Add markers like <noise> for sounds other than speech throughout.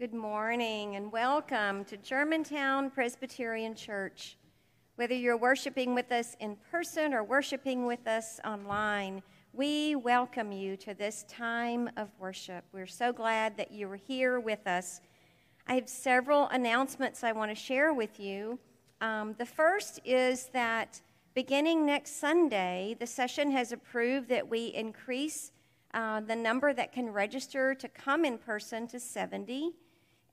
Good morning and welcome to Germantown Presbyterian Church. Whether you're worshiping with us in person or worshiping with us online, we welcome you to this time of worship. We're so glad that you are here with us. I have several announcements I want to share with you. Um, the first is that beginning next Sunday, the session has approved that we increase uh, the number that can register to come in person to 70.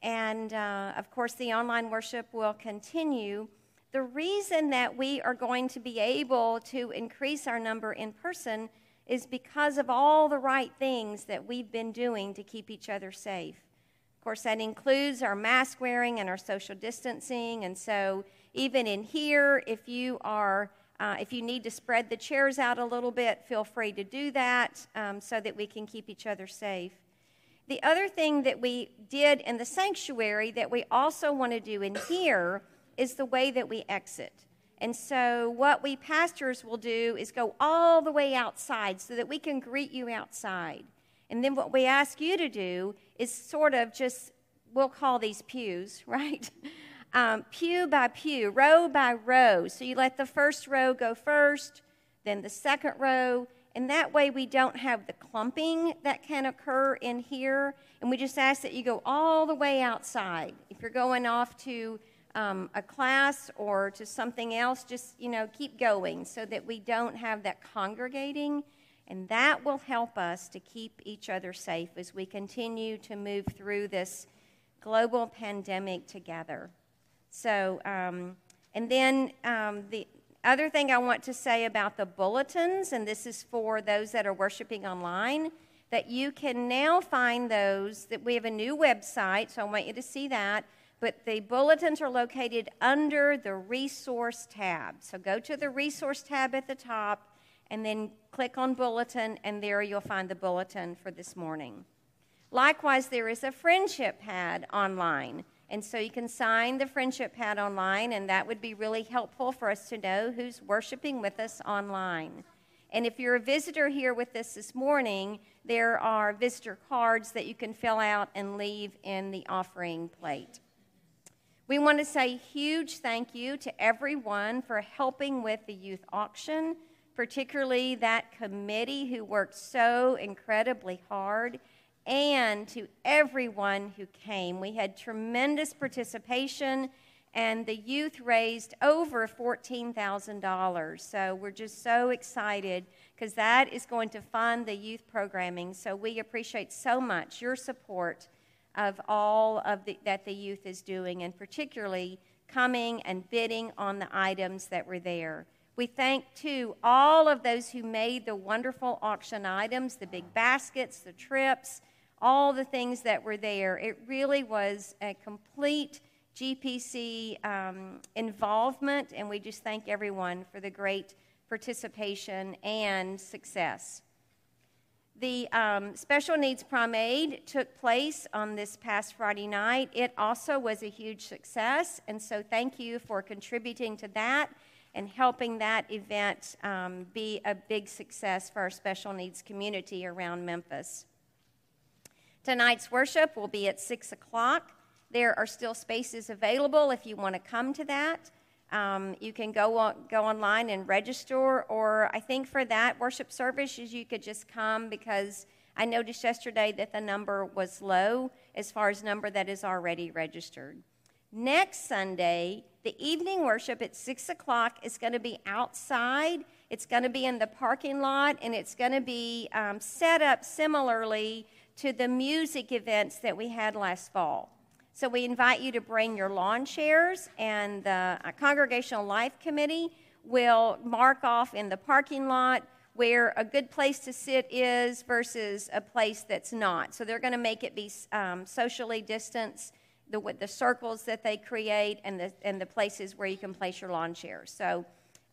And uh, of course, the online worship will continue. The reason that we are going to be able to increase our number in person is because of all the right things that we've been doing to keep each other safe. Of course, that includes our mask wearing and our social distancing. And so, even in here, if you are uh, if you need to spread the chairs out a little bit, feel free to do that um, so that we can keep each other safe. The other thing that we did in the sanctuary that we also want to do in here is the way that we exit. And so, what we pastors will do is go all the way outside so that we can greet you outside. And then, what we ask you to do is sort of just, we'll call these pews, <laughs> right? Um, pew by pew, row by row. So, you let the first row go first, then the second row, and that way we don't have the clumping that can occur in here. And we just ask that you go all the way outside. If you're going off to um, a class or to something else, just, you know, keep going so that we don't have that congregating. And that will help us to keep each other safe as we continue to move through this global pandemic together. So, um, and then um, the, other thing I want to say about the bulletins, and this is for those that are worshiping online, that you can now find those, that we have a new website, so I want you to see that. But the bulletins are located under the resource tab. So go to the resource tab at the top and then click on bulletin, and there you'll find the bulletin for this morning. Likewise, there is a friendship pad online. And so you can sign the friendship pad online, and that would be really helpful for us to know who's worshiping with us online. And if you're a visitor here with us this morning, there are visitor cards that you can fill out and leave in the offering plate. We want to say a huge thank you to everyone for helping with the youth auction, particularly that committee who worked so incredibly hard and to everyone who came. We had tremendous participation, and the youth raised over $14,000. So we're just so excited because that is going to fund the youth programming. So we appreciate so much your support of all of the, that the youth is doing, and particularly coming and bidding on the items that were there. We thank, too, all of those who made the wonderful auction items the big baskets, the trips, all the things that were there. It really was a complete GPC um, involvement, and we just thank everyone for the great participation and success. The um, Special Needs Prom Aid took place on this past Friday night. It also was a huge success, and so thank you for contributing to that and helping that event um, be a big success for our special needs community around Memphis. Tonight's worship will be at 6 o'clock. There are still spaces available if you want to come to that. Um, you can go, on, go online and register, or I think for that worship service, you could just come because I noticed yesterday that the number was low as far as number that is already registered. Next Sunday, the evening worship at 6 o'clock is going to be outside. It's going to be in the parking lot, and it's going to be um, set up similarly to the music events that we had last fall. So we invite you to bring your lawn chairs, and the uh, Congregational Life Committee will mark off in the parking lot where a good place to sit is versus a place that's not. So they're going to make it be um, socially distanced, the, the circles that they create, and the, and the places where you can place your lawn chairs. So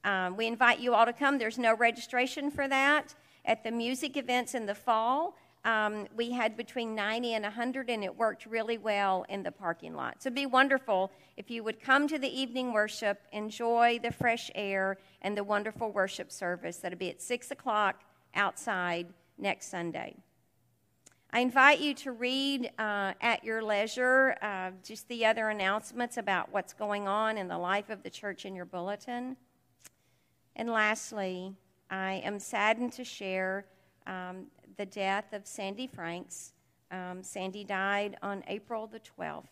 um, we invite you all to come. There's no registration for that. At the music events in the fall, um, we had between 90 and 100, and it worked really well in the parking lot. So it'd be wonderful if you would come to the evening worship, enjoy the fresh air and the wonderful worship service that'll be at 6 o'clock outside next Sunday. I invite you to read uh, at your leisure uh, just the other announcements about what's going on in the life of the church in your bulletin. And lastly, I am saddened to share um, the death of Sandy Franks. Um, Sandy died on April the 12th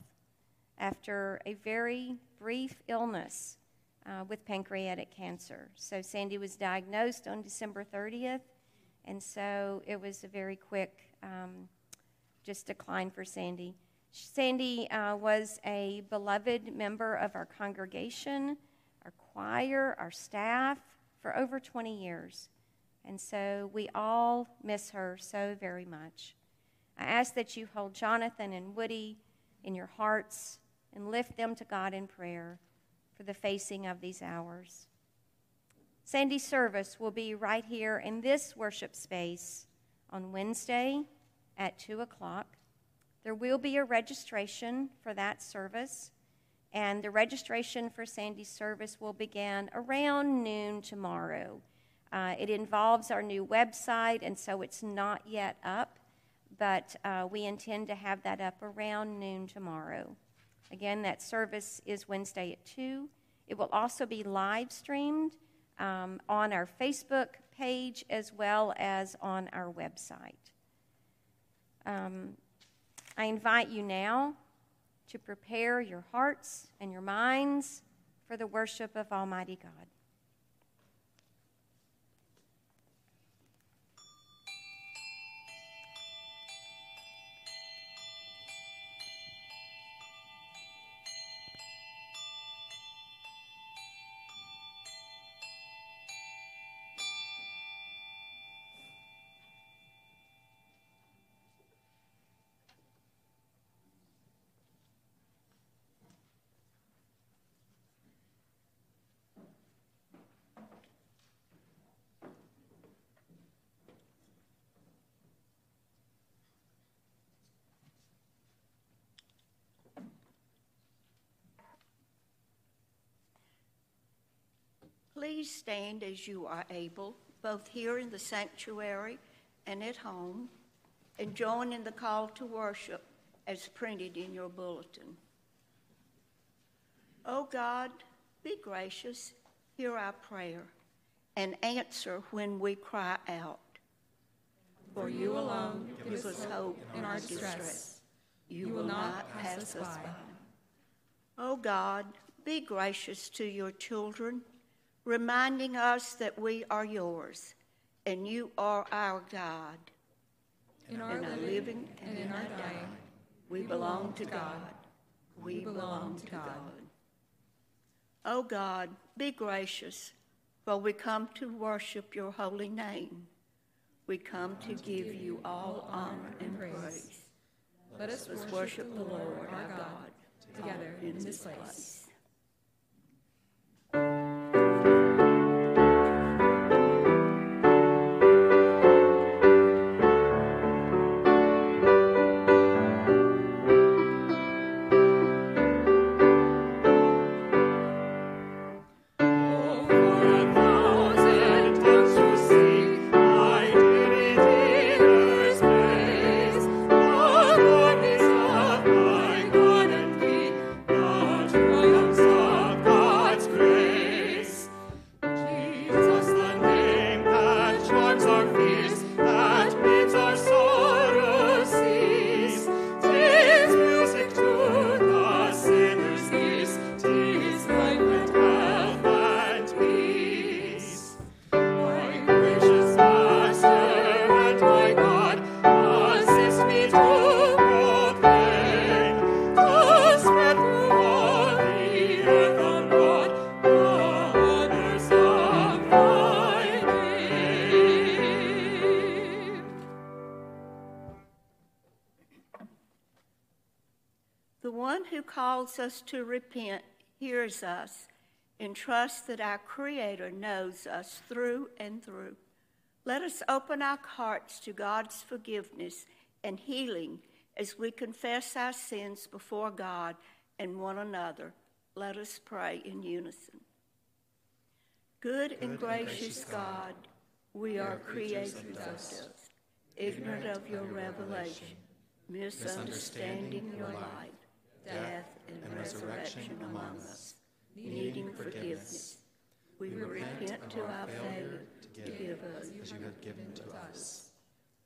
after a very brief illness uh, with pancreatic cancer. So, Sandy was diagnosed on December 30th, and so it was a very quick um, just decline for Sandy. Sandy uh, was a beloved member of our congregation, our choir, our staff for over 20 years. And so we all miss her so very much. I ask that you hold Jonathan and Woody in your hearts and lift them to God in prayer for the facing of these hours. Sandy's service will be right here in this worship space on Wednesday at 2 o'clock. There will be a registration for that service, and the registration for Sandy's service will begin around noon tomorrow. Uh, it involves our new website, and so it's not yet up, but uh, we intend to have that up around noon tomorrow. Again, that service is Wednesday at 2. It will also be live streamed um, on our Facebook page as well as on our website. Um, I invite you now to prepare your hearts and your minds for the worship of Almighty God. Please stand as you are able, both here in the sanctuary and at home, and join in the call to worship as printed in your bulletin. O oh God, be gracious, hear our prayer, and answer when we cry out. For you alone give us hope in our distress. You will not pass us by. O oh God, be gracious to your children reminding us that we are yours and you are our God. In our, in our living, living and in our dying, we belong to God. We belong to God. O oh God, be gracious, for we come to worship your holy name. We come to give you all honor and praise. Let us worship the Lord our God together in this place. Us to repent hears us and trust that our Creator knows us through and through. Let us open our hearts to God's forgiveness and healing as we confess our sins before God and one another. Let us pray in unison. Good, Good and gracious God, we are creators of dust ignorant of your revelation, misunderstanding your light, death and resurrection among us, needing forgiveness. We repent to our failure to give us as you have given to us.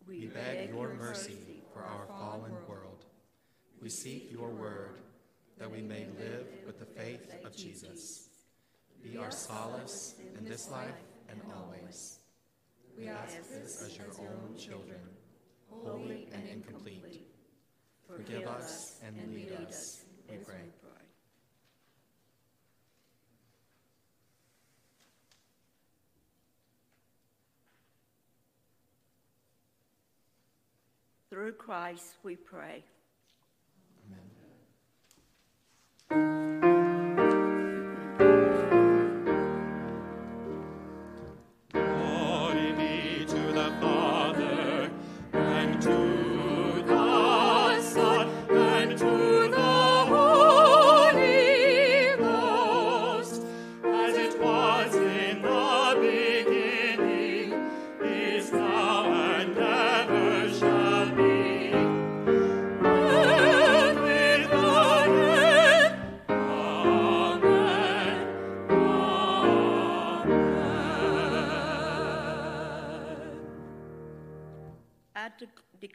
We beg your mercy for our fallen world. We seek your word that we may live with the faith of Jesus. Be our solace in this life and always. We ask this as your own children, holy and incomplete. Forgive us and lead us, we pray. Through Christ we pray.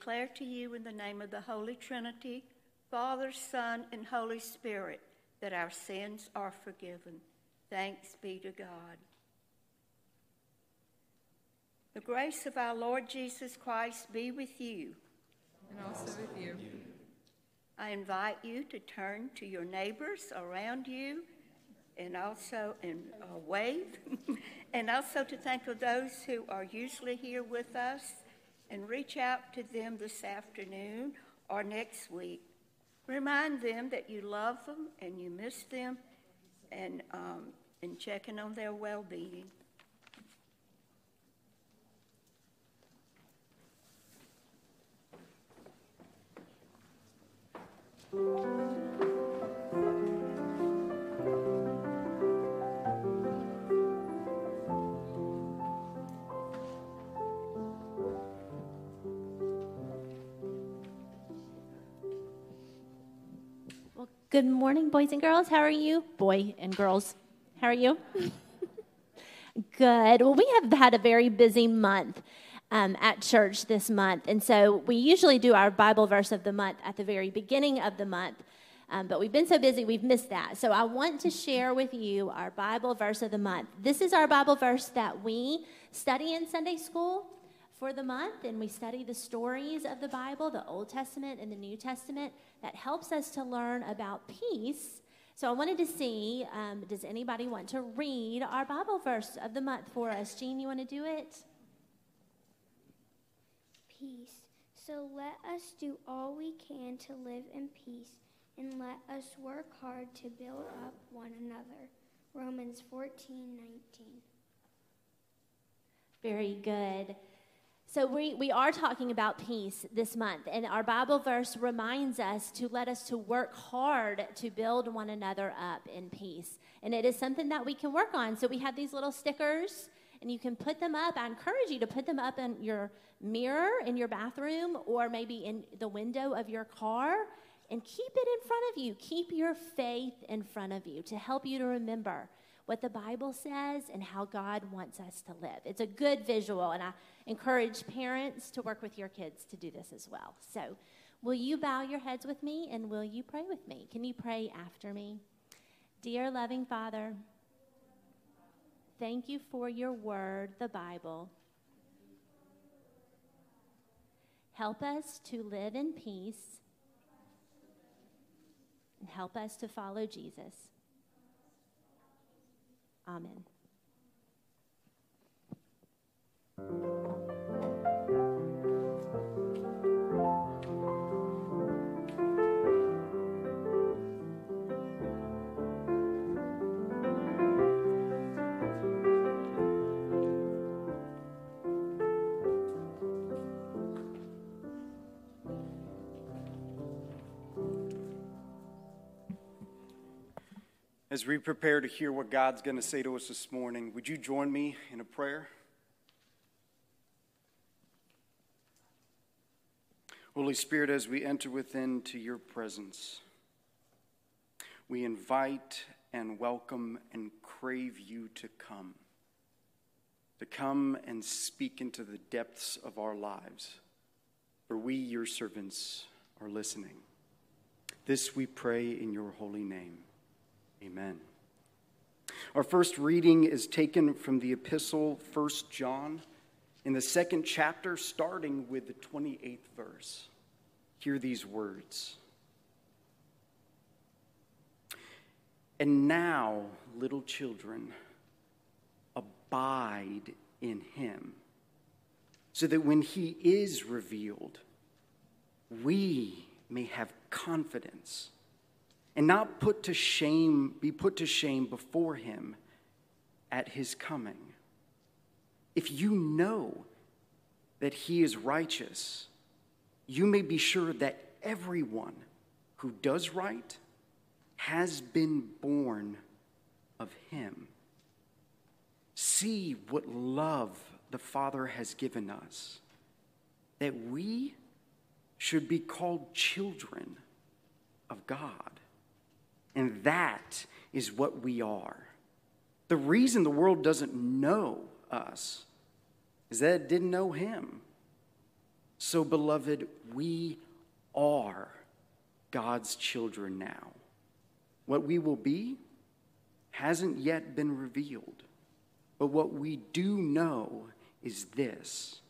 Declare to you in the name of the Holy Trinity, Father, Son, and Holy Spirit, that our sins are forgiven. Thanks be to God. The grace of our Lord Jesus Christ be with you. And also with you. I invite you to turn to your neighbors around you and also in uh, wave, <laughs> and also to thank those who are usually here with us and reach out to them this afternoon or next week. Remind them that you love them and you miss them and, um, and checking on their well being. Good morning, boys and girls. How are you? Boy and girls, how are you? <laughs> Good. Well, we have had a very busy month um, at church this month. And so we usually do our Bible verse of the month at the very beginning of the month. Um, but we've been so busy, we've missed that. So I want to share with you our Bible verse of the month. This is our Bible verse that we study in Sunday school for the month, and we study the stories of the Bible, the Old Testament and the New Testament, that helps us to learn about peace. So I wanted to see um, does anybody want to read our Bible verse of the month for us? Jean, you want to do it? Peace. So let us do all we can to live in peace, and let us work hard to build up one another. Romans 14 19. Very good. So, we, we are talking about peace this month, and our Bible verse reminds us to let us to work hard to build one another up in peace. And it is something that we can work on. So, we have these little stickers, and you can put them up. I encourage you to put them up in your mirror in your bathroom or maybe in the window of your car and keep it in front of you. Keep your faith in front of you to help you to remember what the Bible says and how God wants us to live. It's a good visual, and I encourage parents to work with your kids to do this as well. So, will you bow your heads with me and will you pray with me? Can you pray after me? Dear loving Father, thank you for your word, the Bible. Help us to live in peace and help us to follow Jesus. Amen. As we prepare to hear what God's going to say to us this morning, would you join me in a prayer? Holy Spirit, as we enter within to your presence, we invite and welcome and crave you to come, to come and speak into the depths of our lives, for we, your servants, are listening. This we pray in your holy name. Amen. Our first reading is taken from the epistle 1 John in the second chapter, starting with the 28th verse. Hear these words. And now, little children, abide in him, so that when he is revealed, we may have confidence and not put to shame, be put to shame before him at his coming. If you know that he is righteous, you may be sure that everyone who does right has been born of him. See what love the Father has given us, that we should be called children of God. And that is what we are. The reason the world doesn't know us is that it didn't know him. So, beloved, we are God's children now. What we will be hasn't yet been revealed. But what we do know is this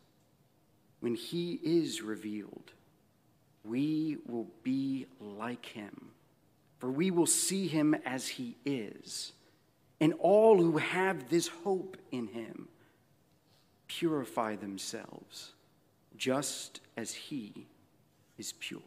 when he is revealed, we will be like him for we will see him as he is. And all who have this hope in him purify themselves just as he is pure.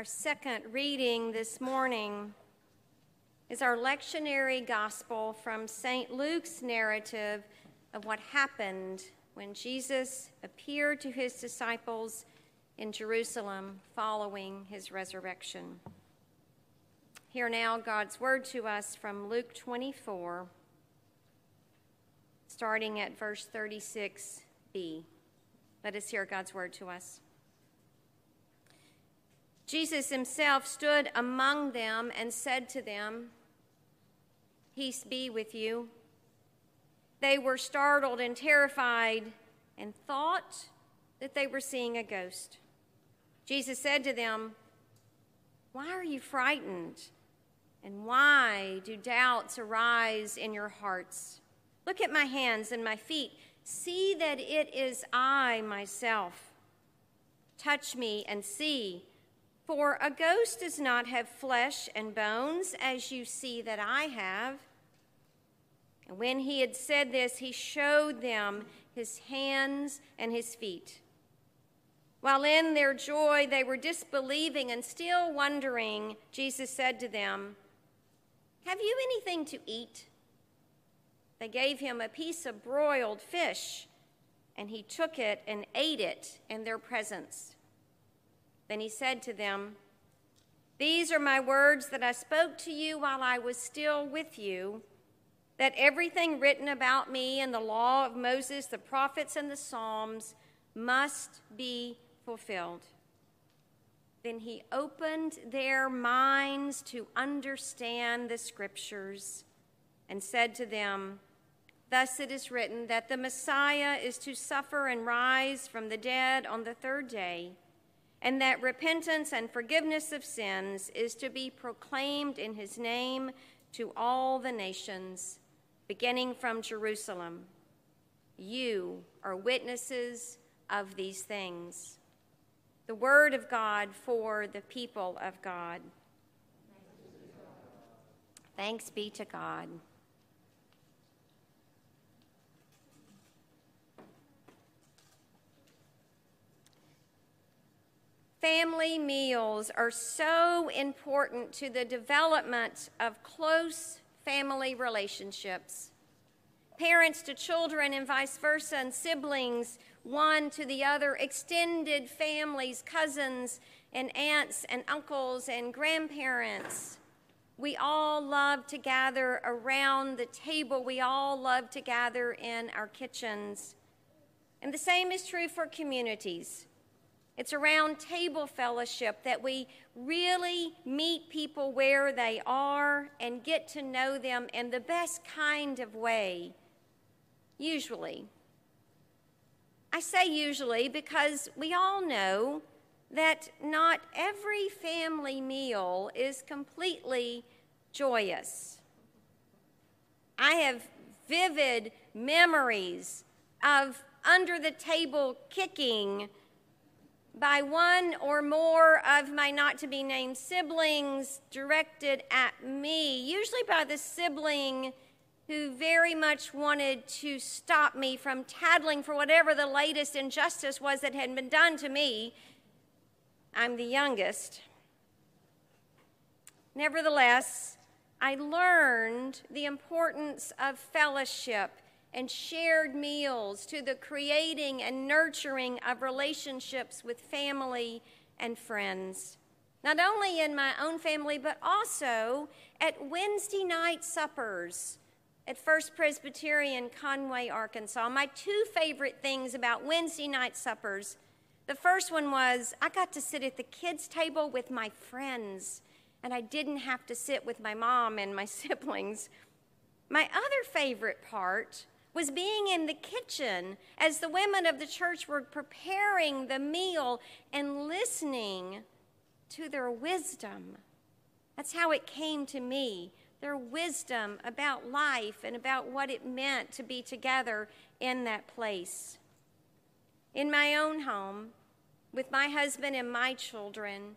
Our second reading this morning is our lectionary gospel from St. Luke's narrative of what happened when Jesus appeared to his disciples in Jerusalem following his resurrection. Hear now God's word to us from Luke 24, starting at verse 36b. Let us hear God's word to us. Jesus himself stood among them and said to them, Peace be with you. They were startled and terrified and thought that they were seeing a ghost. Jesus said to them, Why are you frightened? And why do doubts arise in your hearts? Look at my hands and my feet. See that it is I myself. Touch me and see for a ghost does not have flesh and bones, as you see that I have. And when he had said this, he showed them his hands and his feet. While in their joy they were disbelieving and still wondering, Jesus said to them, Have you anything to eat? They gave him a piece of broiled fish, and he took it and ate it in their presence. Then he said to them, These are my words that I spoke to you while I was still with you, that everything written about me in the law of Moses, the prophets, and the Psalms must be fulfilled. Then he opened their minds to understand the scriptures and said to them, Thus it is written that the Messiah is to suffer and rise from the dead on the third day and that repentance and forgiveness of sins is to be proclaimed in his name to all the nations, beginning from Jerusalem. You are witnesses of these things. The word of God for the people of God. Thanks be to God. Family meals are so important to the development of close family relationships. Parents to children and vice versa, and siblings one to the other, extended families, cousins and aunts and uncles and grandparents. We all love to gather around the table. We all love to gather in our kitchens. And the same is true for communities. It's around table fellowship that we really meet people where they are and get to know them in the best kind of way. Usually. I say usually because we all know that not every family meal is completely joyous. I have vivid memories of under the table kicking by one or more of my not to be named siblings directed at me, usually by the sibling who very much wanted to stop me from tattling for whatever the latest injustice was that had been done to me. I'm the youngest. Nevertheless, I learned the importance of fellowship and shared meals to the creating and nurturing of relationships with family and friends. Not only in my own family, but also at Wednesday night suppers at First Presbyterian Conway, Arkansas. My two favorite things about Wednesday night suppers the first one was I got to sit at the kids' table with my friends, and I didn't have to sit with my mom and my <laughs> siblings. My other favorite part was being in the kitchen as the women of the church were preparing the meal and listening to their wisdom. That's how it came to me their wisdom about life and about what it meant to be together in that place. In my own home, with my husband and my children,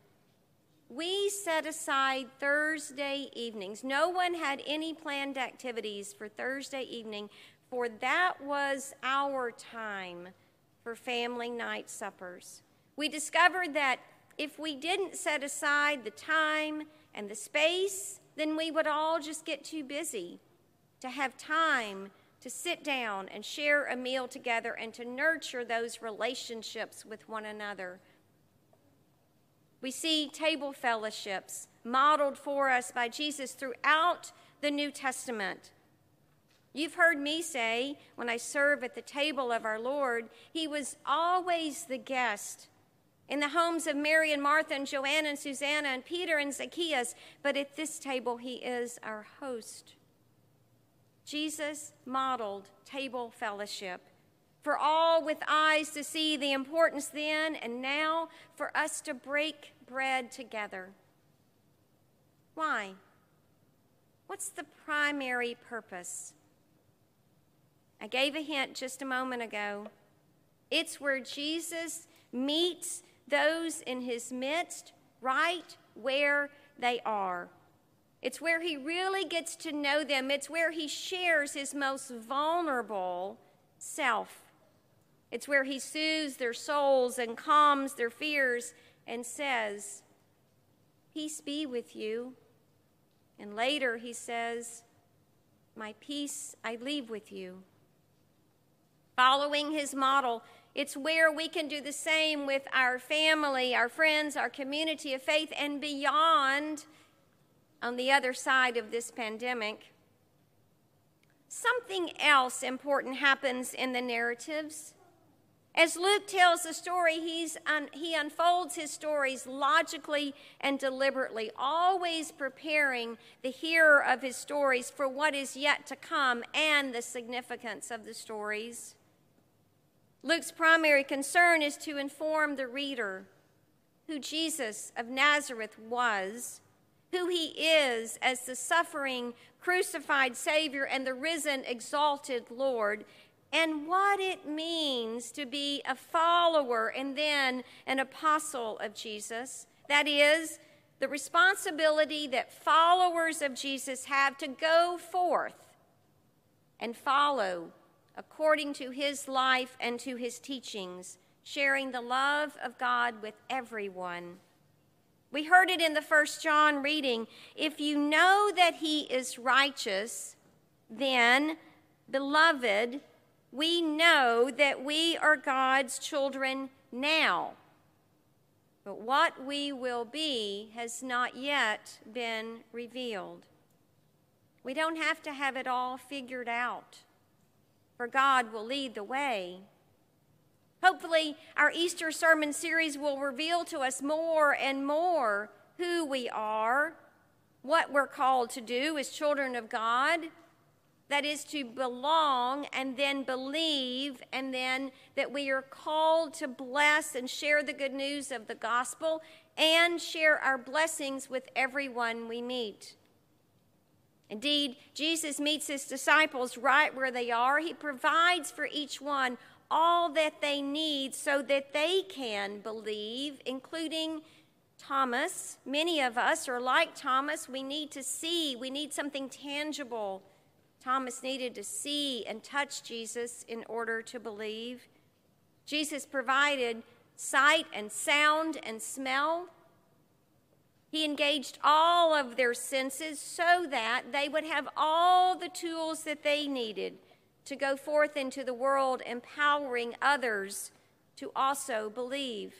we set aside Thursday evenings. No one had any planned activities for Thursday evening for that was our time for family night suppers. We discovered that if we didn't set aside the time and the space, then we would all just get too busy to have time to sit down and share a meal together and to nurture those relationships with one another. We see table fellowships modeled for us by Jesus throughout the New Testament. You've heard me say when I serve at the table of our Lord, He was always the guest in the homes of Mary and Martha and Joanna and Susanna and Peter and Zacchaeus, but at this table, He is our host. Jesus modeled table fellowship for all with eyes to see the importance then and now for us to break bread together. Why? What's the primary purpose? I gave a hint just a moment ago. It's where Jesus meets those in his midst right where they are. It's where he really gets to know them. It's where he shares his most vulnerable self. It's where he soothes their souls and calms their fears and says, Peace be with you. And later he says, My peace I leave with you following his model. It's where we can do the same with our family, our friends, our community of faith, and beyond on the other side of this pandemic. Something else important happens in the narratives. As Luke tells the story, he's un, he unfolds his stories logically and deliberately, always preparing the hearer of his stories for what is yet to come and the significance of the stories. Luke's primary concern is to inform the reader who Jesus of Nazareth was, who he is as the suffering, crucified Savior and the risen, exalted Lord, and what it means to be a follower and then an apostle of Jesus. That is, the responsibility that followers of Jesus have to go forth and follow according to his life and to his teachings sharing the love of God with everyone. We heard it in the first John reading. If you know that he is righteous, then, beloved, we know that we are God's children now. But what we will be has not yet been revealed. We don't have to have it all figured out, for God will lead the way. Hopefully, our Easter sermon series will reveal to us more and more who we are, what we're called to do as children of God that is to belong and then believe, and then that we are called to bless and share the good news of the gospel and share our blessings with everyone we meet. Indeed, Jesus meets his disciples right where they are. He provides for each one all that they need so that they can believe, including Thomas. Many of us are like Thomas. We need to see, we need something tangible Thomas needed to see and touch Jesus in order to believe. Jesus provided sight and sound and smell. He engaged all of their senses so that they would have all the tools that they needed to go forth into the world, empowering others to also believe.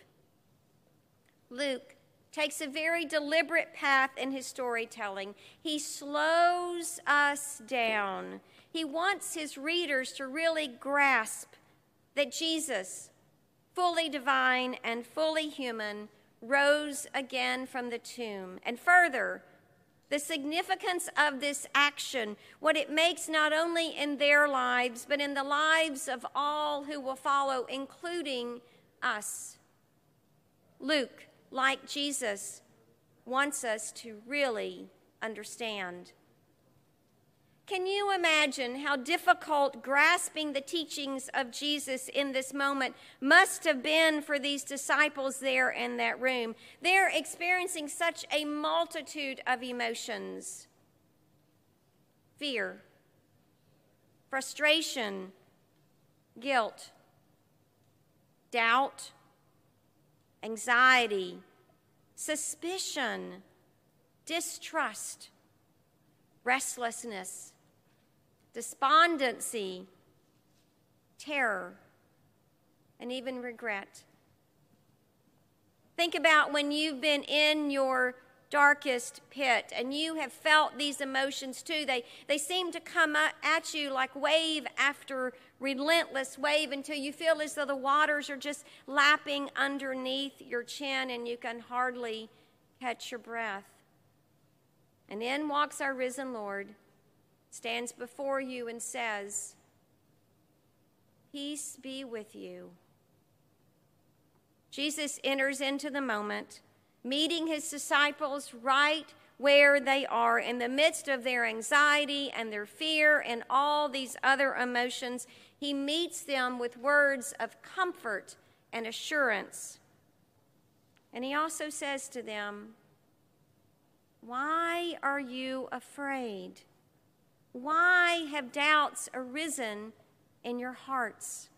Luke takes a very deliberate path in his storytelling. He slows us down. He wants his readers to really grasp that Jesus, fully divine and fully human, rose again from the tomb. And further, the significance of this action, what it makes not only in their lives, but in the lives of all who will follow, including us. Luke like Jesus, wants us to really understand. Can you imagine how difficult grasping the teachings of Jesus in this moment must have been for these disciples there in that room? They're experiencing such a multitude of emotions fear, frustration, guilt, doubt anxiety, suspicion, distrust, restlessness, despondency, terror, and even regret. Think about when you've been in your darkest pit and you have felt these emotions too. They, they seem to come at you like wave after relentless wave until you feel as though the waters are just lapping underneath your chin and you can hardly catch your breath. And in walks our risen Lord, stands before you and says, Peace be with you. Jesus enters into the moment meeting his disciples right where they are in the midst of their anxiety and their fear and all these other emotions. He meets them with words of comfort and assurance. And he also says to them, Why are you afraid? Why have doubts arisen in your hearts?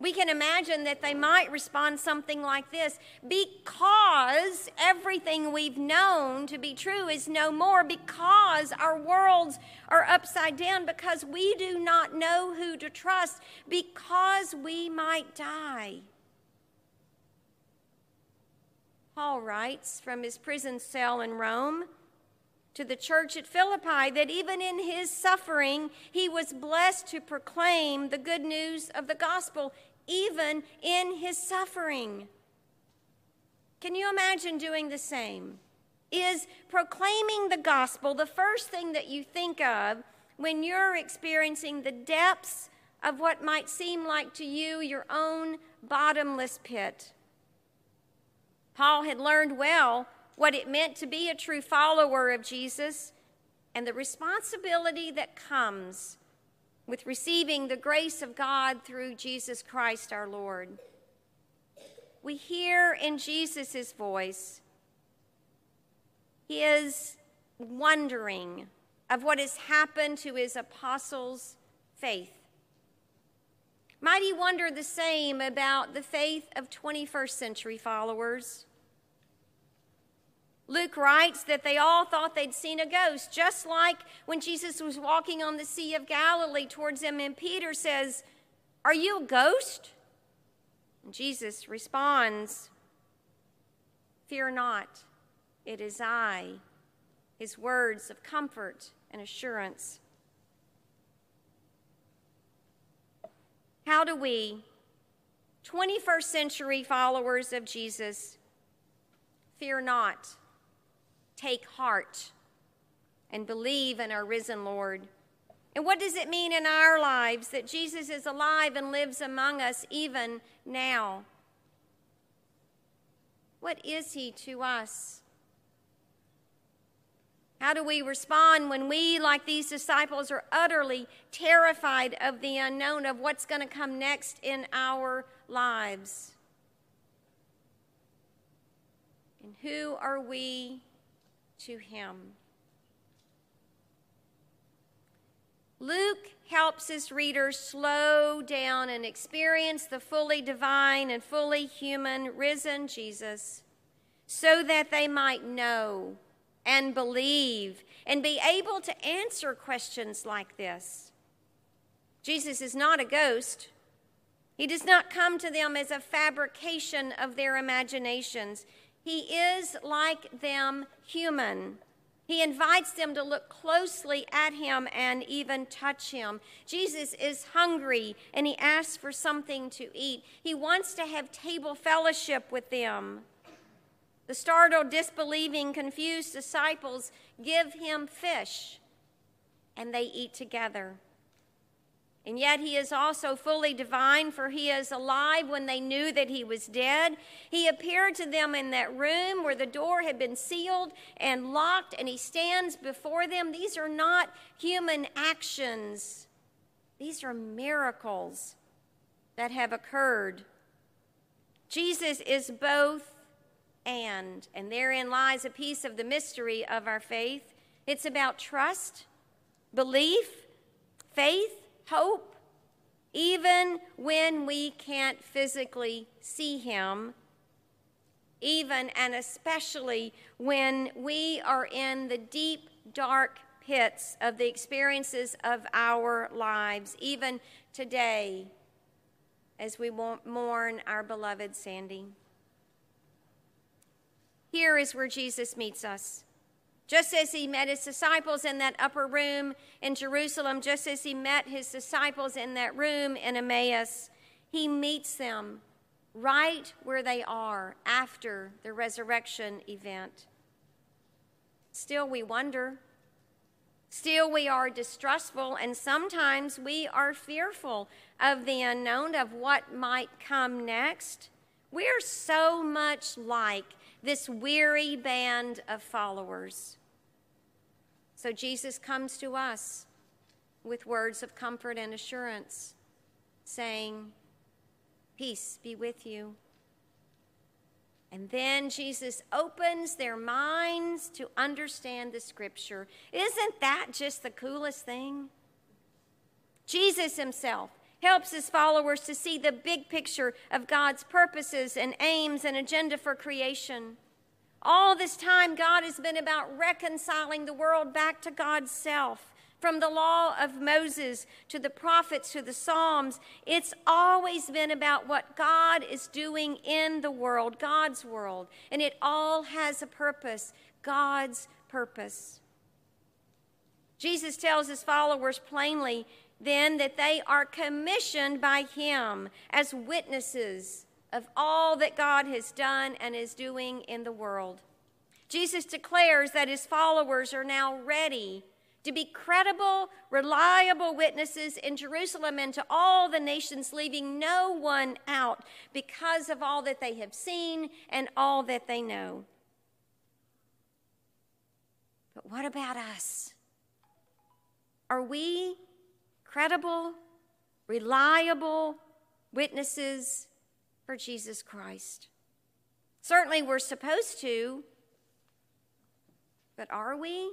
We can imagine that they might respond something like this because everything we've known to be true is no more, because our worlds are upside down, because we do not know who to trust, because we might die. Paul writes from his prison cell in Rome to the church at Philippi that even in his suffering, he was blessed to proclaim the good news of the gospel even in his suffering. Can you imagine doing the same? Is proclaiming the gospel the first thing that you think of when you're experiencing the depths of what might seem like to you your own bottomless pit? Paul had learned well what it meant to be a true follower of Jesus and the responsibility that comes with receiving the grace of God through Jesus Christ our Lord. We hear in Jesus' voice his wondering of what has happened to his apostles' faith. Might he wonder the same about the faith of 21st century followers? Luke writes that they all thought they'd seen a ghost, just like when Jesus was walking on the Sea of Galilee towards them, and Peter says, Are you a ghost? And Jesus responds, Fear not, it is I. His words of comfort and assurance. How do we, 21st century followers of Jesus, fear not? Take heart and believe in our risen Lord. And what does it mean in our lives that Jesus is alive and lives among us even now? What is he to us? How do we respond when we, like these disciples, are utterly terrified of the unknown, of what's going to come next in our lives? And who are we to him. Luke helps his readers slow down and experience the fully divine and fully human risen Jesus so that they might know and believe and be able to answer questions like this. Jesus is not a ghost. He does not come to them as a fabrication of their imaginations. He is like them human. He invites them to look closely at him and even touch him. Jesus is hungry and he asks for something to eat. He wants to have table fellowship with them. The startled, disbelieving, confused disciples give him fish and they eat together. And yet he is also fully divine, for he is alive when they knew that he was dead. He appeared to them in that room where the door had been sealed and locked, and he stands before them. These are not human actions, these are miracles that have occurred. Jesus is both and, and therein lies a piece of the mystery of our faith. It's about trust, belief, faith hope, even when we can't physically see Him, even and especially when we are in the deep, dark pits of the experiences of our lives, even today as we mourn our beloved Sandy. Here is where Jesus meets us. Just as he met his disciples in that upper room in Jerusalem, just as he met his disciples in that room in Emmaus, he meets them right where they are after the resurrection event. Still, we wonder. Still, we are distrustful, and sometimes we are fearful of the unknown, of what might come next. We're so much like this weary band of followers. So Jesus comes to us with words of comfort and assurance, saying, Peace be with you. And then Jesus opens their minds to understand the scripture. Isn't that just the coolest thing? Jesus himself helps his followers to see the big picture of God's purposes and aims and agenda for creation. All this time, God has been about reconciling the world back to God's self. From the law of Moses to the prophets to the Psalms, it's always been about what God is doing in the world, God's world. And it all has a purpose God's purpose. Jesus tells his followers plainly then that they are commissioned by him as witnesses of all that God has done and is doing in the world. Jesus declares that his followers are now ready to be credible, reliable witnesses in Jerusalem and to all the nations, leaving no one out because of all that they have seen and all that they know. But what about us? Are we credible, reliable witnesses for Jesus Christ. Certainly, we're supposed to, but are we?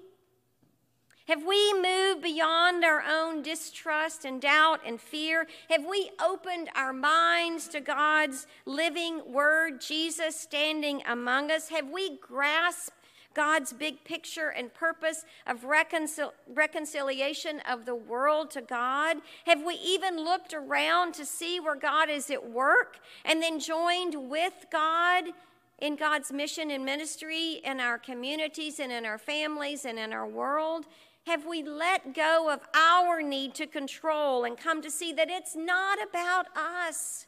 Have we moved beyond our own distrust and doubt and fear? Have we opened our minds to God's living word, Jesus standing among us? Have we grasped God's big picture and purpose of reconcil- reconciliation of the world to God? Have we even looked around to see where God is at work and then joined with God in God's mission and ministry in our communities and in our families and in our world? Have we let go of our need to control and come to see that it's not about us?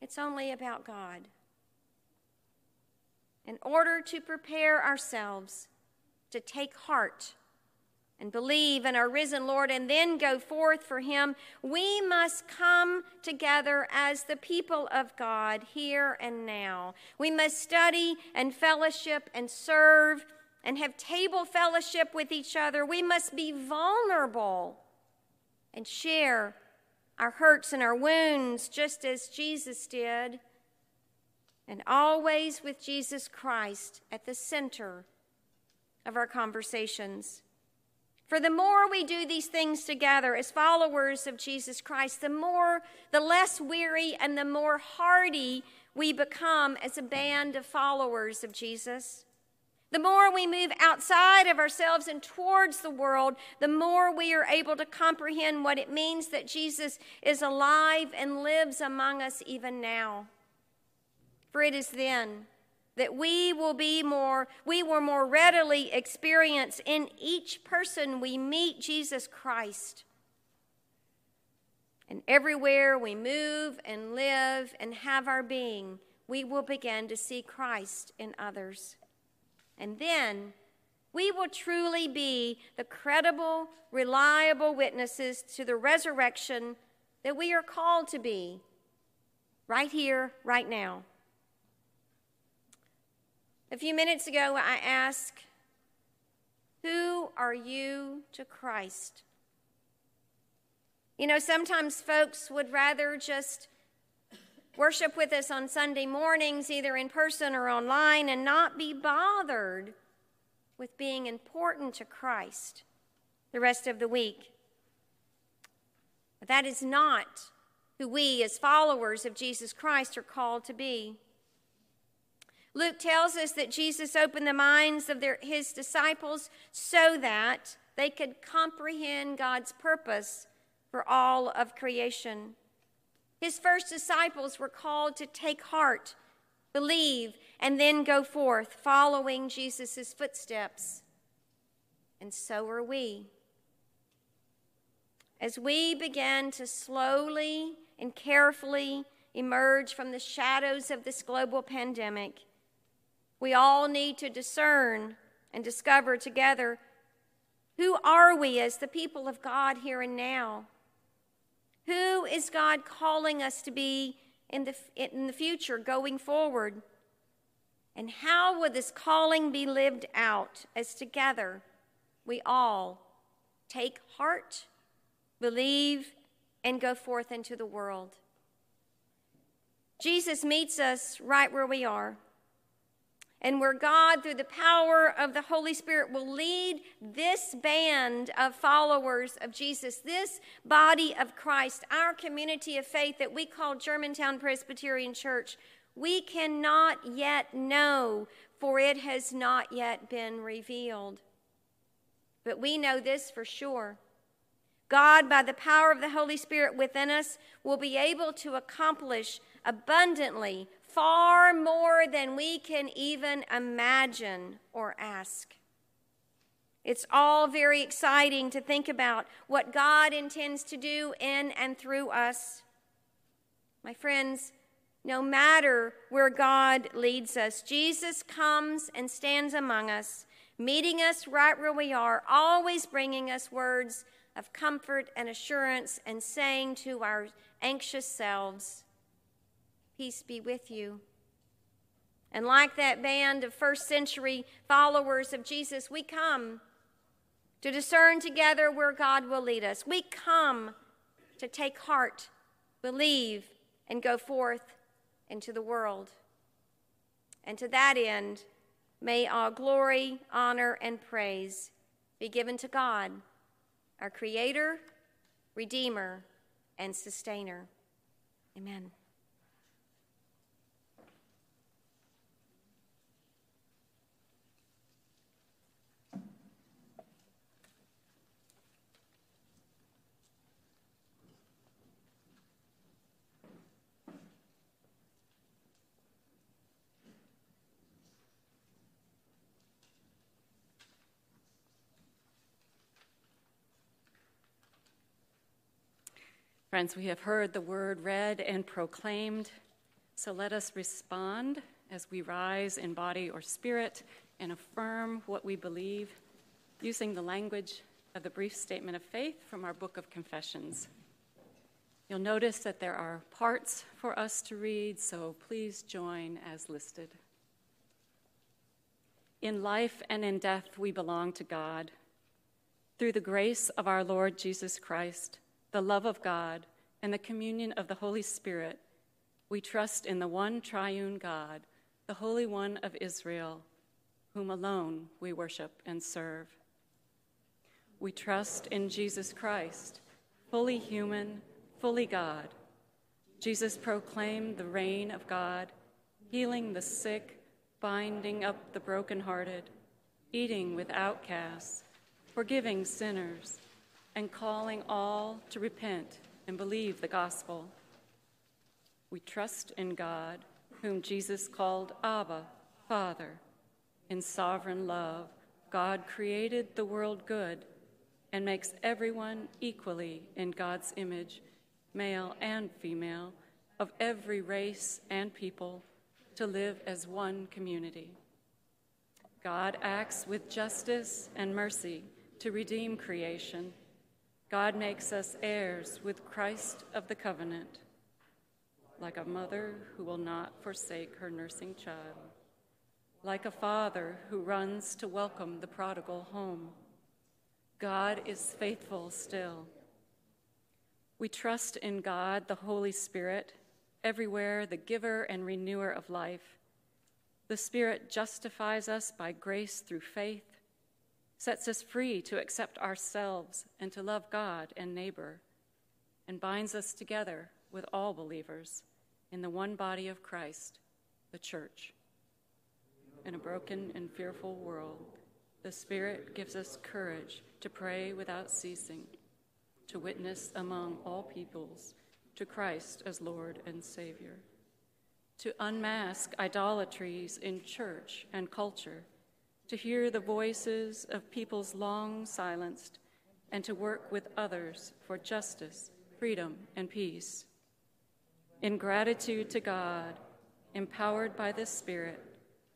It's only about God. In order to prepare ourselves to take heart and believe in our risen Lord and then go forth for Him, we must come together as the people of God here and now. We must study and fellowship and serve and have table fellowship with each other, we must be vulnerable and share our hurts and our wounds just as Jesus did. And always with Jesus Christ at the center of our conversations. For the more we do these things together as followers of Jesus Christ, the more, the less weary and the more hardy we become as a band of followers of Jesus. The more we move outside of ourselves and towards the world, the more we are able to comprehend what it means that Jesus is alive and lives among us even now. For it is then that we will be more, we will more readily experience in each person we meet Jesus Christ. And everywhere we move and live and have our being, we will begin to see Christ in others. And then we will truly be the credible, reliable witnesses to the resurrection that we are called to be right here, right now. A few minutes ago, I asked, Who are you to Christ? You know, sometimes folks would rather just worship with us on Sunday mornings, either in person or online, and not be bothered with being important to Christ the rest of the week. But that is not who we, as followers of Jesus Christ, are called to be. Luke tells us that Jesus opened the minds of their, his disciples so that they could comprehend God's purpose for all of creation. His first disciples were called to take heart, believe, and then go forth, following Jesus' footsteps. And so are we. As we begin to slowly and carefully emerge from the shadows of this global pandemic, we all need to discern and discover together who are we as the people of God here and now? Who is God calling us to be in the, in the future going forward? And how will this calling be lived out as together we all take heart, believe, and go forth into the world? Jesus meets us right where we are and where God, through the power of the Holy Spirit, will lead this band of followers of Jesus, this body of Christ, our community of faith that we call Germantown Presbyterian Church, we cannot yet know, for it has not yet been revealed. But we know this for sure. God, by the power of the Holy Spirit within us, will be able to accomplish abundantly far more than we can even imagine or ask. It's all very exciting to think about what God intends to do in and through us. My friends, no matter where God leads us, Jesus comes and stands among us, meeting us right where we are, always bringing us words of comfort and assurance and saying to our anxious selves, Peace be with you. And like that band of first century followers of Jesus, we come to discern together where God will lead us. We come to take heart, believe, and go forth into the world. And to that end, may all glory, honor, and praise be given to God, our Creator, Redeemer, and Sustainer. Amen. Friends, we have heard the word read and proclaimed, so let us respond as we rise in body or spirit and affirm what we believe using the language of the brief statement of faith from our book of confessions. You'll notice that there are parts for us to read, so please join as listed. In life and in death, we belong to God. Through the grace of our Lord Jesus Christ, the love of God, and the communion of the Holy Spirit, we trust in the one triune God, the Holy One of Israel, whom alone we worship and serve. We trust in Jesus Christ, fully human, fully God. Jesus proclaimed the reign of God, healing the sick, binding up the brokenhearted, eating with outcasts, forgiving sinners and calling all to repent and believe the gospel. We trust in God, whom Jesus called Abba, Father. In sovereign love, God created the world good and makes everyone equally in God's image, male and female, of every race and people, to live as one community. God acts with justice and mercy to redeem creation God makes us heirs with Christ of the covenant, like a mother who will not forsake her nursing child, like a father who runs to welcome the prodigal home. God is faithful still. We trust in God, the Holy Spirit, everywhere the giver and renewer of life. The Spirit justifies us by grace through faith sets us free to accept ourselves and to love God and neighbor, and binds us together with all believers in the one body of Christ, the church. In a broken and fearful world, the Spirit gives us courage to pray without ceasing, to witness among all peoples to Christ as Lord and Savior, to unmask idolatries in church and culture to hear the voices of peoples long silenced, and to work with others for justice, freedom, and peace. In gratitude to God, empowered by the Spirit,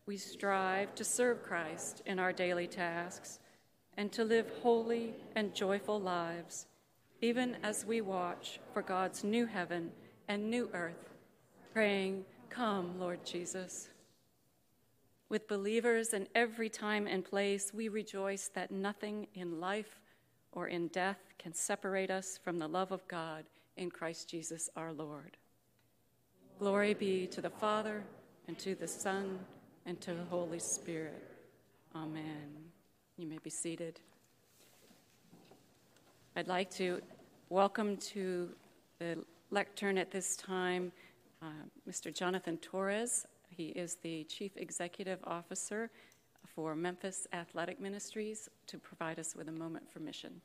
we strive to serve Christ in our daily tasks and to live holy and joyful lives, even as we watch for God's new heaven and new earth, praying, Come, Lord Jesus. With believers in every time and place, we rejoice that nothing in life or in death can separate us from the love of God in Christ Jesus our Lord. Glory be to the Father, and to the Son, and to the Holy Spirit. Amen. You may be seated. I'd like to welcome to the lectern at this time uh, Mr. Jonathan Torres, he is the Chief Executive Officer for Memphis Athletic Ministries to provide us with a moment for mission.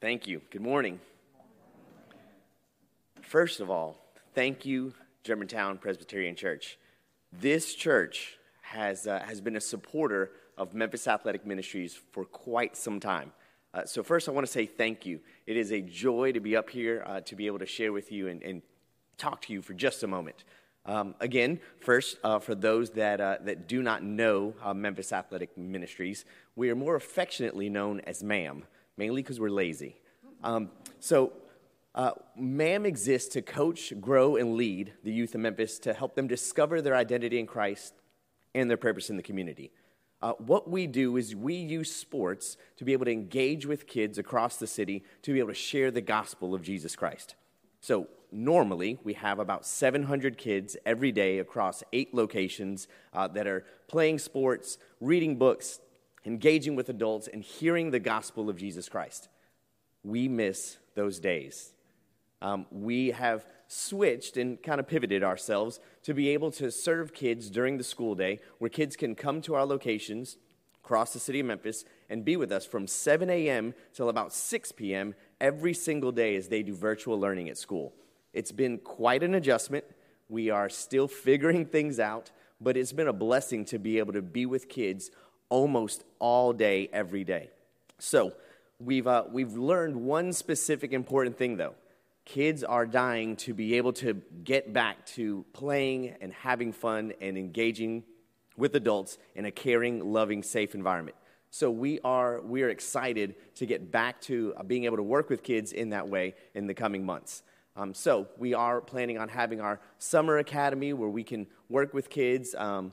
Thank you. Good morning. First of all, thank you, Germantown Presbyterian Church. This church has, uh, has been a supporter of Memphis Athletic Ministries for quite some time. Uh, so, first, I want to say thank you. It is a joy to be up here uh, to be able to share with you and, and talk to you for just a moment. Um, again, first, uh, for those that, uh, that do not know uh, Memphis Athletic Ministries, we are more affectionately known as MAM, mainly because we're lazy. Um, so, uh, MAM exists to coach, grow, and lead the youth of Memphis to help them discover their identity in Christ and their purpose in the community. Uh, what we do is we use sports to be able to engage with kids across the city to be able to share the gospel of Jesus Christ. So, normally, we have about 700 kids every day across eight locations uh, that are playing sports, reading books, engaging with adults, and hearing the gospel of Jesus Christ. We miss those days. Um, we have switched and kind of pivoted ourselves to be able to serve kids during the school day, where kids can come to our locations across the city of Memphis and be with us from 7 a.m. till about 6 p.m. every single day as they do virtual learning at school. It's been quite an adjustment. We are still <laughs> figuring things out, but it's been a blessing to be able to be with kids almost all day, every day. So, we've, uh, we've learned one specific important thing, though kids are dying to be able to get back to playing and having fun and engaging with adults in a caring, loving, safe environment. So we are we are excited to get back to uh, being able to work with kids in that way in the coming months. Um, so we are planning on having our summer academy where we can work with kids, um,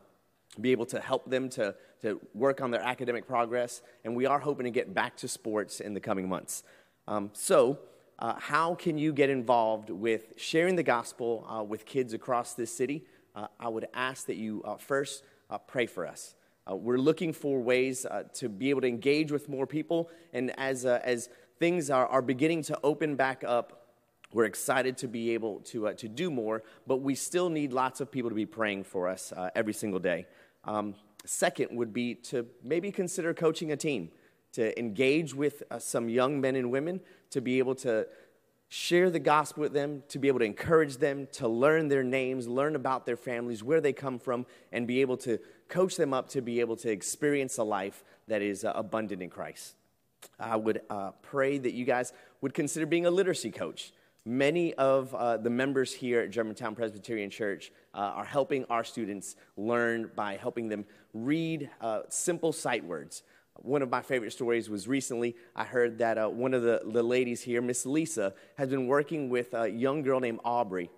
be able to help them to to work on their academic progress, and we are hoping to get back to sports in the coming months. Um, so uh, how can you get involved with sharing the gospel uh, with kids across this city? Uh, I would ask that you uh, first uh, pray for us. Uh, we're looking for ways to be able to engage with more people, and as, as things are, are beginning to open back up, we're excited to be able to, to do more, but we still need lots of people to be praying for us every single day. Um, second would be to maybe consider coaching a team to engage with uh, some young men and women, to be able to share the gospel with them, to be able to encourage them, to learn their names, learn about their families, where they come from, and be able to coach them up to be able to experience a life that is uh, abundant in Christ. I would uh, pray that you guys would consider being a literacy coach. Many of uh, the members here at Germantown Presbyterian Church uh, are helping our students learn by helping them read uh, simple sight words. One of my favorite stories was recently I heard that uh, one of the, the ladies here, Miss Lisa, has been working with a young girl named Aubrey.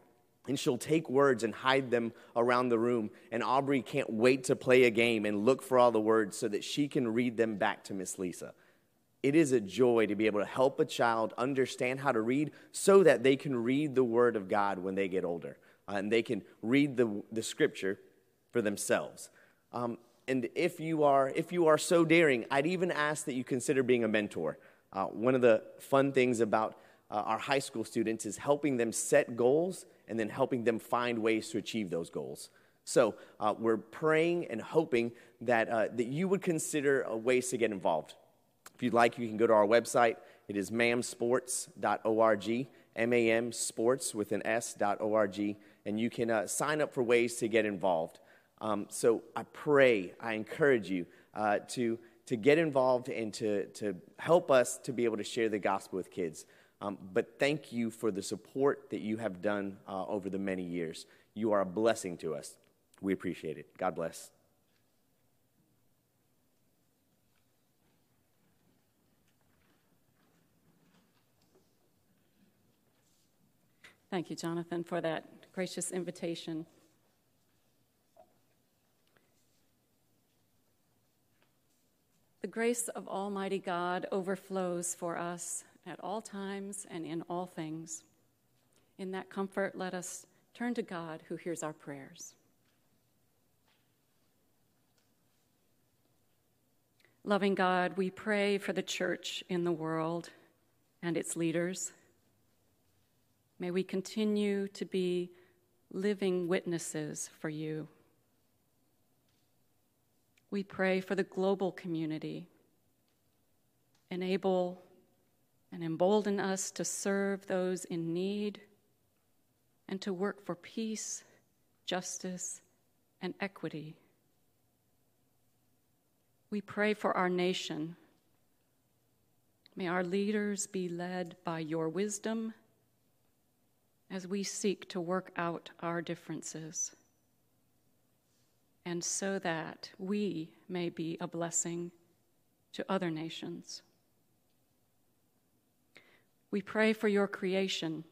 And she'll take words and hide them around the room. And Aubrey can't wait to play a game and look for all the words so that she can read them back to Miss Lisa. It is a joy to be able to help a child understand how to read so that they can read the Word of God when they get older. Uh, and they can read the, the Scripture for themselves. Um, and if you are if you are so daring i'd even ask that you consider being a mentor. Uh, one of the fun things about uh, our high school students is helping them set goals and then helping them find ways to achieve those goals. So uh, we're praying and hoping that, uh, that you would consider ways to get involved. If you'd like you can go to our website. It is mamsports.org m-a-m sports with an s.org and you can uh, sign up for ways to get involved um, so I pray, I encourage you uh, to, to get involved and to, to help us to be able to share the gospel with kids. Um, but thank you for the support that you have done uh, over the many years. You are a blessing to us. We appreciate it. God bless. Thank you, Jonathan, for that gracious invitation. Grace of Almighty God overflows for us at all times and in all things. In that comfort, let us turn to God who hears our prayers. Loving God, we pray for the church in the world and its leaders. May we continue to be living witnesses for you. We pray for the global community. Enable and embolden us to serve those in need and to work for peace, justice, and equity. We pray for our nation. May our leaders be led by your wisdom as we seek to work out our differences and so that we may be a blessing to other nations. We pray for your creation.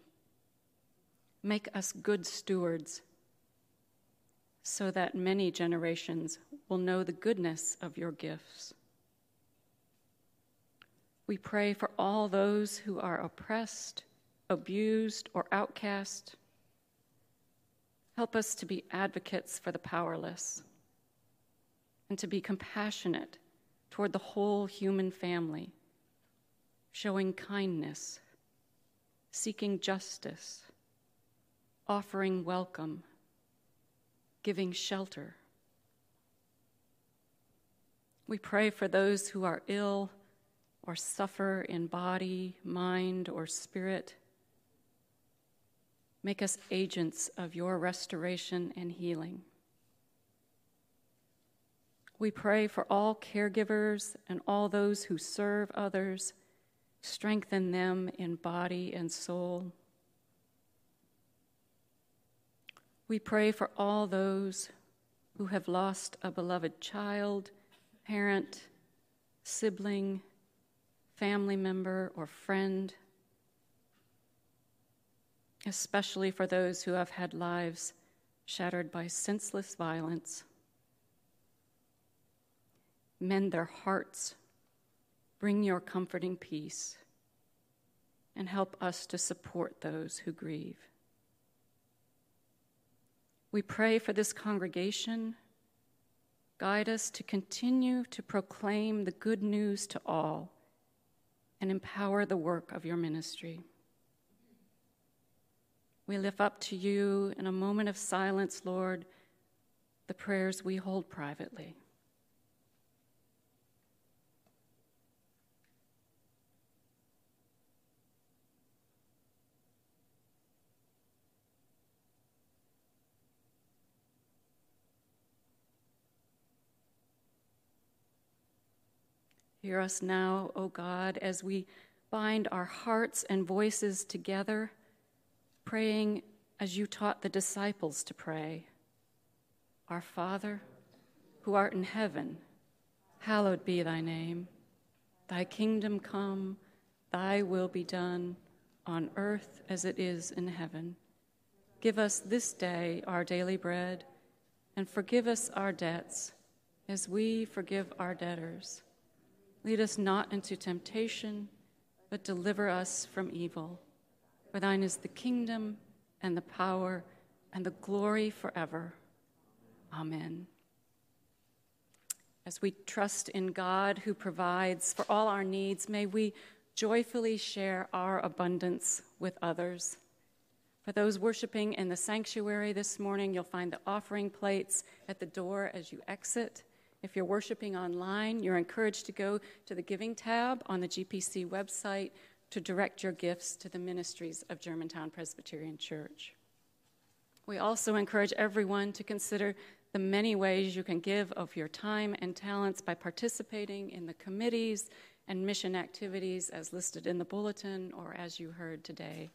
Make us good stewards so that many generations will know the goodness of your gifts. We pray for all those who are oppressed, abused, or outcast. Help us to be advocates for the powerless and to be compassionate toward the whole human family, showing kindness, seeking justice, offering welcome, giving shelter. We pray for those who are ill or suffer in body, mind, or spirit. Make us agents of your restoration and healing. We pray for all caregivers and all those who serve others. Strengthen them in body and soul. We pray for all those who have lost a beloved child, parent, sibling, family member, or friend, especially for those who have had lives shattered by senseless violence. Mend their hearts, bring your comforting peace, and help us to support those who grieve. We pray for this congregation. Guide us to continue to proclaim the good news to all and empower the work of your ministry. We lift up to you in a moment of silence, Lord, the prayers we hold privately. Hear us now, O God, as we bind our hearts and voices together, praying as you taught the disciples to pray. Our Father, who art in heaven, hallowed be thy name. Thy kingdom come, thy will be done, on earth as it is in heaven. Give us this day our daily bread, and forgive us our debts, as we forgive our debtors Lead us not into temptation, but deliver us from evil. For thine is the kingdom and the power and the glory forever. Amen. As we trust in God who provides for all our needs, may we joyfully share our abundance with others. For those worshiping in the sanctuary this morning, you'll find the offering plates at the door as you exit. If you're worshiping online, you're encouraged to go to the Giving tab on the GPC website to direct your gifts to the ministries of Germantown Presbyterian Church. We also encourage everyone to consider the many ways you can give of your time and talents by participating in the committees and mission activities as listed in the bulletin or as you heard today.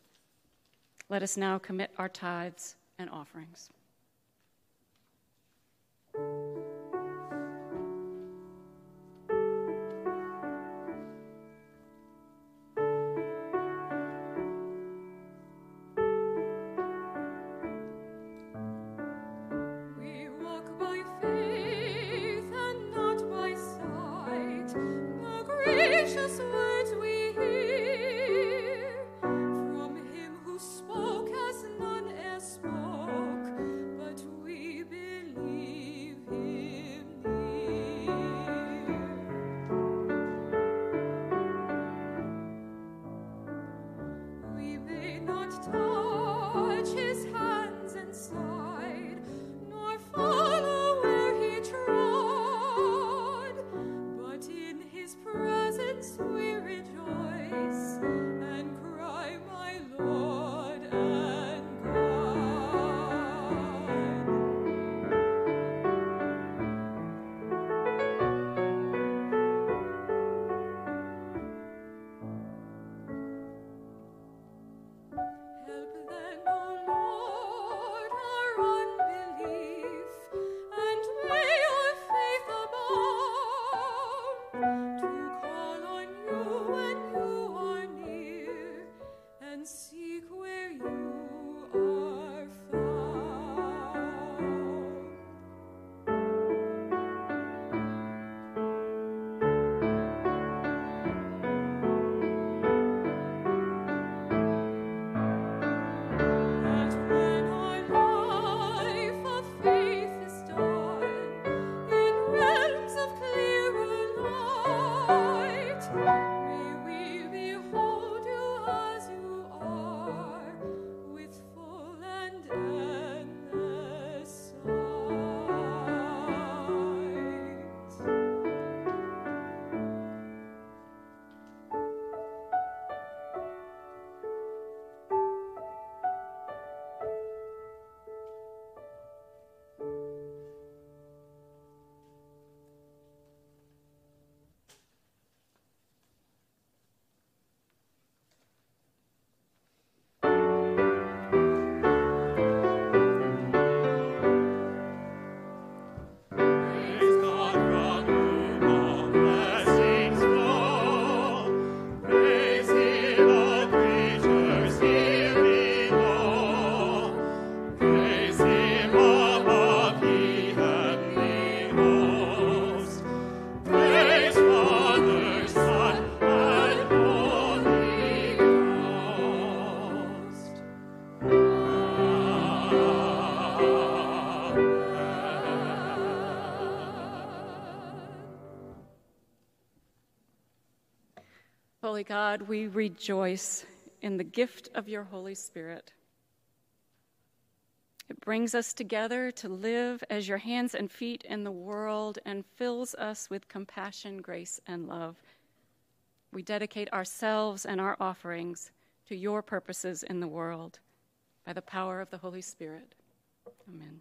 Let us now commit our tithes and offerings. Holy God, we rejoice in the gift of your Holy Spirit. It brings us together to live as your hands and feet in the world and fills us with compassion, grace, and love. We dedicate ourselves and our offerings to your purposes in the world by the power of the Holy Spirit. Amen.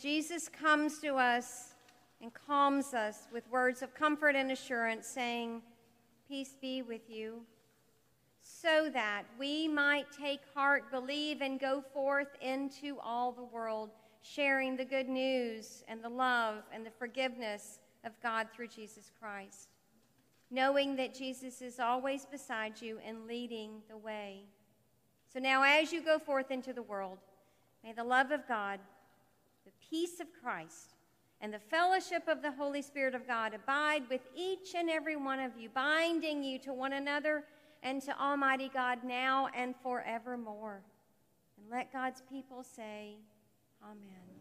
Jesus comes to us and calms us with words of comfort and assurance, saying, Peace be with you, so that we might take heart, believe, and go forth into all the world, sharing the good news and the love and the forgiveness of God through Jesus Christ, knowing that Jesus is always beside you and leading the way. So now, as you go forth into the world, May the love of God, peace of Christ, and the fellowship of the Holy Spirit of God abide with each and every one of you, binding you to one another and to Almighty God now and forevermore. And let God's people say, Amen.